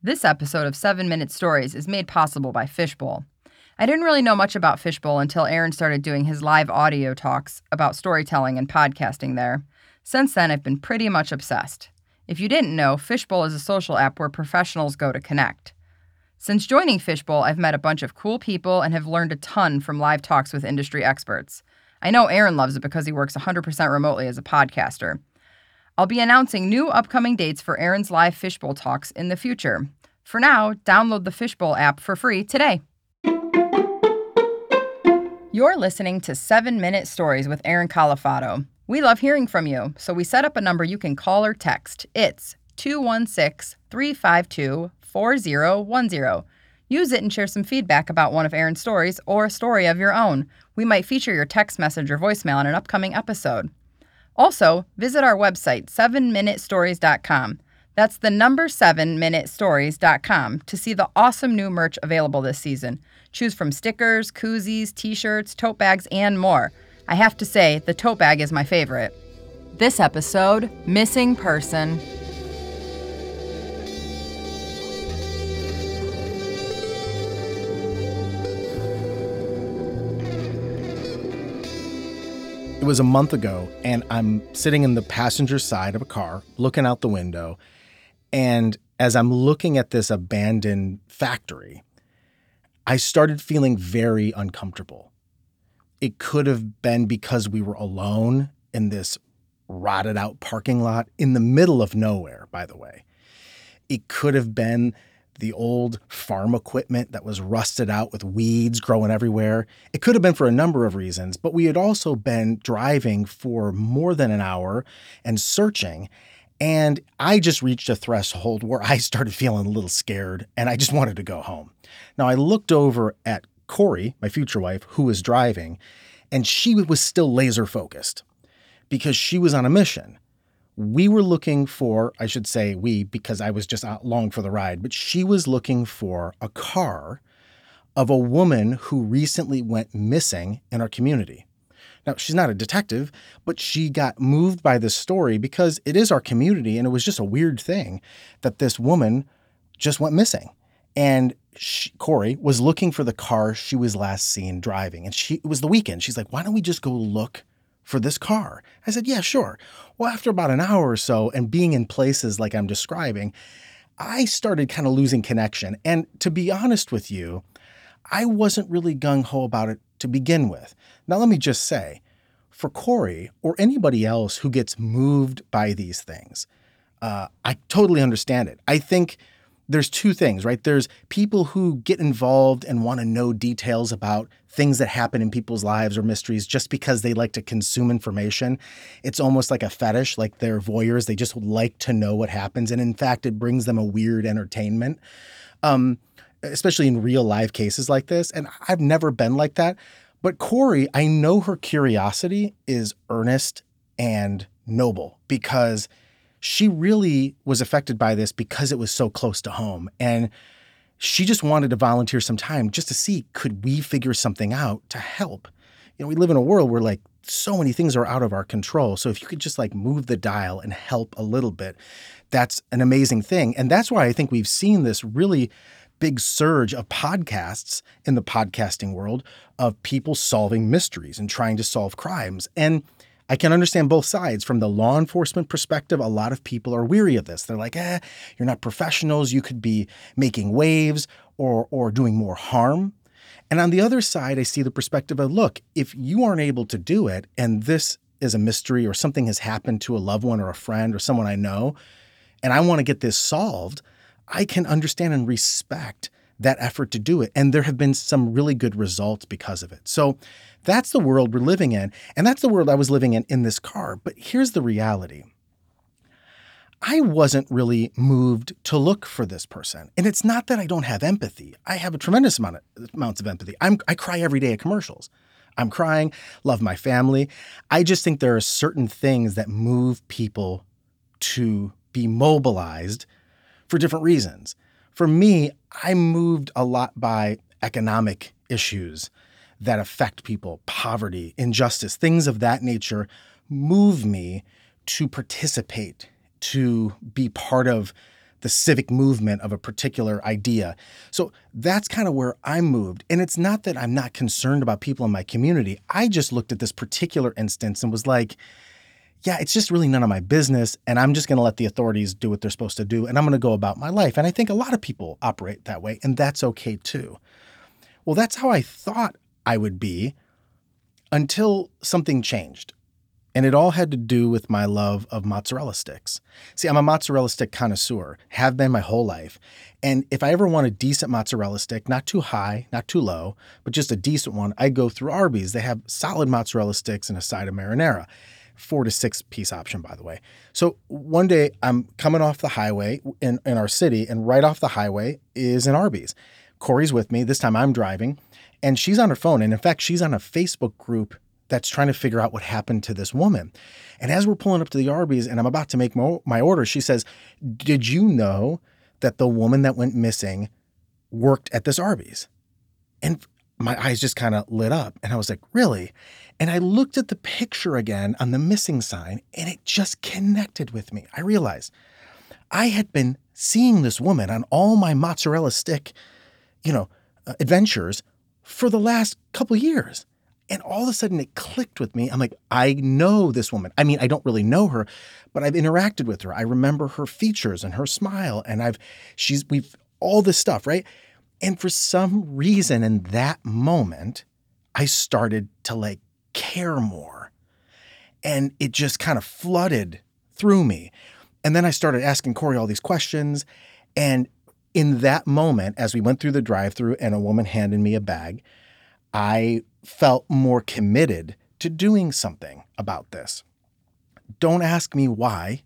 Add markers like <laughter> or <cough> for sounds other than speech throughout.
This episode of 7 Minute Stories is made possible by Fishbowl. I didn't really know much about Fishbowl until Aaron started doing his live audio talks about storytelling and podcasting there. Since then, I've been pretty much obsessed. If you didn't know, Fishbowl is a social app where professionals go to connect. Since joining Fishbowl, I've met a bunch of cool people and have learned a ton from live talks with industry experts. I know Aaron loves it because he works 100% remotely as a podcaster. I'll be announcing new upcoming dates for Aaron's live Fishbowl talks in the future. For now, download the Fishbowl app for free today. You're listening to 7 Minute Stories with Aaron Calafato. We love hearing from you, so we set up a number you can call or text. It's 216 352 4010. Use it and share some feedback about one of Aaron's stories or a story of your own. We might feature your text message or voicemail in an upcoming episode. Also, visit our website, 7minutestories.com. That's the number 7minutestories.com to see the awesome new merch available this season. Choose from stickers, koozies, t shirts, tote bags, and more. I have to say, the tote bag is my favorite. This episode Missing Person. Was a month ago, and I'm sitting in the passenger side of a car, looking out the window. And as I'm looking at this abandoned factory, I started feeling very uncomfortable. It could have been because we were alone in this rotted out parking lot in the middle of nowhere, by the way. It could have been the old farm equipment that was rusted out with weeds growing everywhere. It could have been for a number of reasons, but we had also been driving for more than an hour and searching. And I just reached a threshold where I <laughs> started feeling a little scared and I just wanted to go home. Now, I looked over at Cori, my future wife, who was driving, and she was still laser focused because she was on a mission we were looking for, I should say we, because I was just along for the ride, but she was looking for a car of a woman who recently went missing in our community. Now, she's not a detective, but she got moved by this story because it is our community and it was just a weird thing that this woman just went missing. And she, Cori was looking for the car she was last seen driving. And she, it was the weekend. She's like, why don't we just go look for this car? I said, Yeah, sure. Well, after about an hour or so and being in places like I'm describing, I started kind of losing connection. And to be honest with you, I wasn't really gung ho about it to begin with. Now, let me just say, for Cori or anybody else who gets moved by these things, uh, I totally understand it. I think there's two things, right? There's people who get involved and want to know details about things that happen in people's lives or mysteries just because they like to consume information. It's almost like a fetish, like they're voyeurs. They just like to know what happens. And in fact, it brings them a weird entertainment, um, especially in real life cases like this. And I've never been like that. But Cori, I know her curiosity is earnest and noble because she really was affected by this because it was so close to home. And she just wanted to volunteer some time just to see could we figure something out to help. You know, we live in a world where like so many things are out of our control. So if you could just like move the dial and help a little bit, that's an amazing thing. And that's why I think we've seen this really big surge of podcasts in the podcasting world of people solving mysteries and trying to solve crimes. And I can understand both sides. From the law enforcement perspective, a lot of people are weary of this. They're like, eh, you're not professionals. You could be making waves or, or doing more harm. And on the other side, I see the perspective of look, if you aren't able to do it and this is a mystery or something has happened to a loved one or a friend or someone I know, and I want to get this solved, I can understand and respect that effort to do it. And there have been some really good results because of it. So that's the world we're living in. And that's the world I was living in in this car. But here's the reality. I wasn't really moved to look for this person. And it's not that I don't have empathy. I have a tremendous amount of amounts of empathy. I'm, I cry every day at commercials. I'm crying, love my family. I just think there are certain things that move people to be mobilized for different reasons. For me, I'm moved a lot by economic issues that affect people, poverty, injustice, things of that nature move me to participate, to be part of the civic movement of a particular idea. So that's kind of where I moved. And it's not that I'm not concerned about people in my community. I just looked at this particular instance and was like, yeah, it's just really none of my business. And I'm just going to let the authorities do what they're supposed to do. And I'm going to go about my life. And I think a lot of people operate that way. And that's okay too. Well, that's how I thought I would be until something changed. And it all had to do with my love of mozzarella sticks. See, I'm a mozzarella stick connoisseur, have been my whole life. And if I ever want a decent mozzarella stick, not too high, not too low, but just a decent one, I go through Arby's. They have solid mozzarella sticks and a side of marinara. Four to six piece option, by the way. So one day I'm coming off the highway in, in our city, and right off the highway is an Arby's. Cori's with me. This time I'm driving, and she's on her phone. And in fact, she's on a Facebook group that's trying to figure out what happened to this woman. And as we're pulling up to the Arby's and I'm about to make my, my order, she says, Did you know that the woman that went missing worked at this Arby's? And my eyes just kind of lit up. And I was like, Really? And I looked at the picture again on the missing sign and it just connected with me. I realized I had been seeing this woman on all my mozzarella stick, you know, uh, adventures for the last couple years. And all of a sudden it clicked with me. I'm like, I know this woman. I mean, I don't really know her, but I've interacted with her. I remember her features and her smile. And I've, she's, we've, all this stuff, right? And for some reason in that moment, I started to like care more. And it just kind of flooded through me. And then I started asking Cori all these questions. And in that moment, as we went through the drive through and a woman handed me a bag, I felt more committed to doing something about this. Don't ask me why.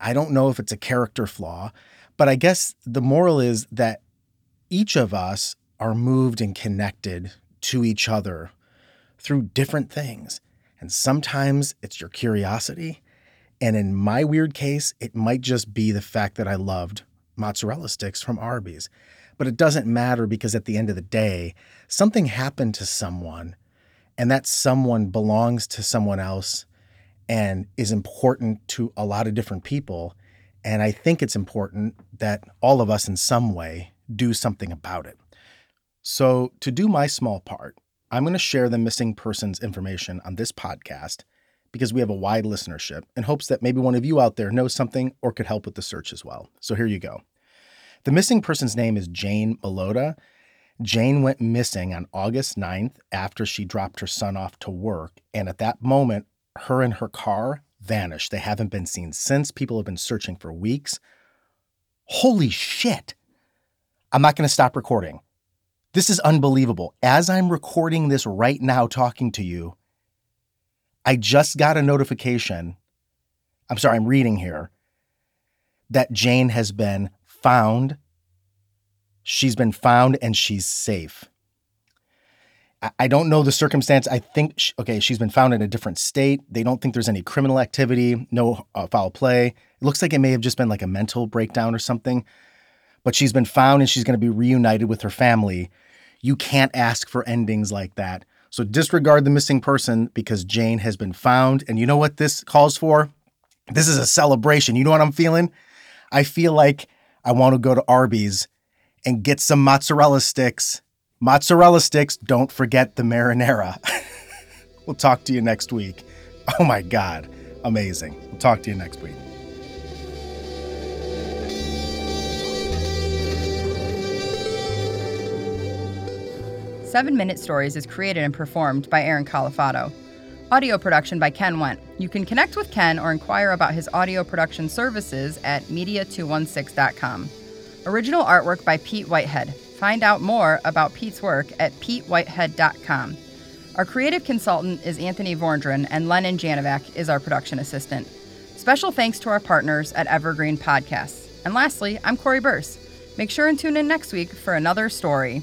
I don't know if it's a character flaw, but I guess the moral is that each of us are moved and connected to each other through different things. And sometimes it's your curiosity. And in my weird case, it might just be the fact that I loved mozzarella sticks from Arby's. But it doesn't matter because at the end of the day, something happened to someone, and that someone belongs to someone else and is important to a lot of different people. And I think it's important that all of us in some way do something about it. So, to do my small part, I'm going to share the missing persons information on this podcast because we have a wide listenership in hopes that maybe one of you out there knows something or could help with the search as well. So, here you go. The missing person's name is Jane Malota. Jane went missing on August 9th after she dropped her son off to work. And at that moment, her and her car vanished. They haven't been seen since. People have been searching for weeks. Holy shit. I'm not going to stop recording. This is unbelievable. As I'm recording this right now, talking to you, I just got a notification. I'm sorry, I'm reading here that Jane has been found. She's been found and she's safe. I don't know the circumstance. I think, she, okay, she's been found in a different state. They don't think there's any criminal activity, no uh, foul play. It looks like it may have just been like a mental breakdown or something. But she's been found and she's going to be reunited with her family. You can't ask for endings like that. So disregard the missing person because Jane has been found. And you know what this calls for? This is a celebration. You know what I'm feeling? I feel like I want to go to Arby's and get some mozzarella sticks. Mozzarella sticks, don't forget the marinara. <laughs> we'll talk to you next week. Oh my God, amazing. We'll talk to you next week. Seven Minute Stories is created and performed by Aaron Calafato. Audio production by Ken Wendt. You can connect with Ken or inquire about his audio production services at media216.com. Original artwork by Pete Whitehead. Find out more about Pete's work at petewhitehead.com. Our creative consultant is Anthony Vorndran, and Lennon Janovyak is our production assistant. Special thanks to our partners at Evergreen Podcasts. And lastly, I'm Cori Birce. Make sure and tune in next week for another story.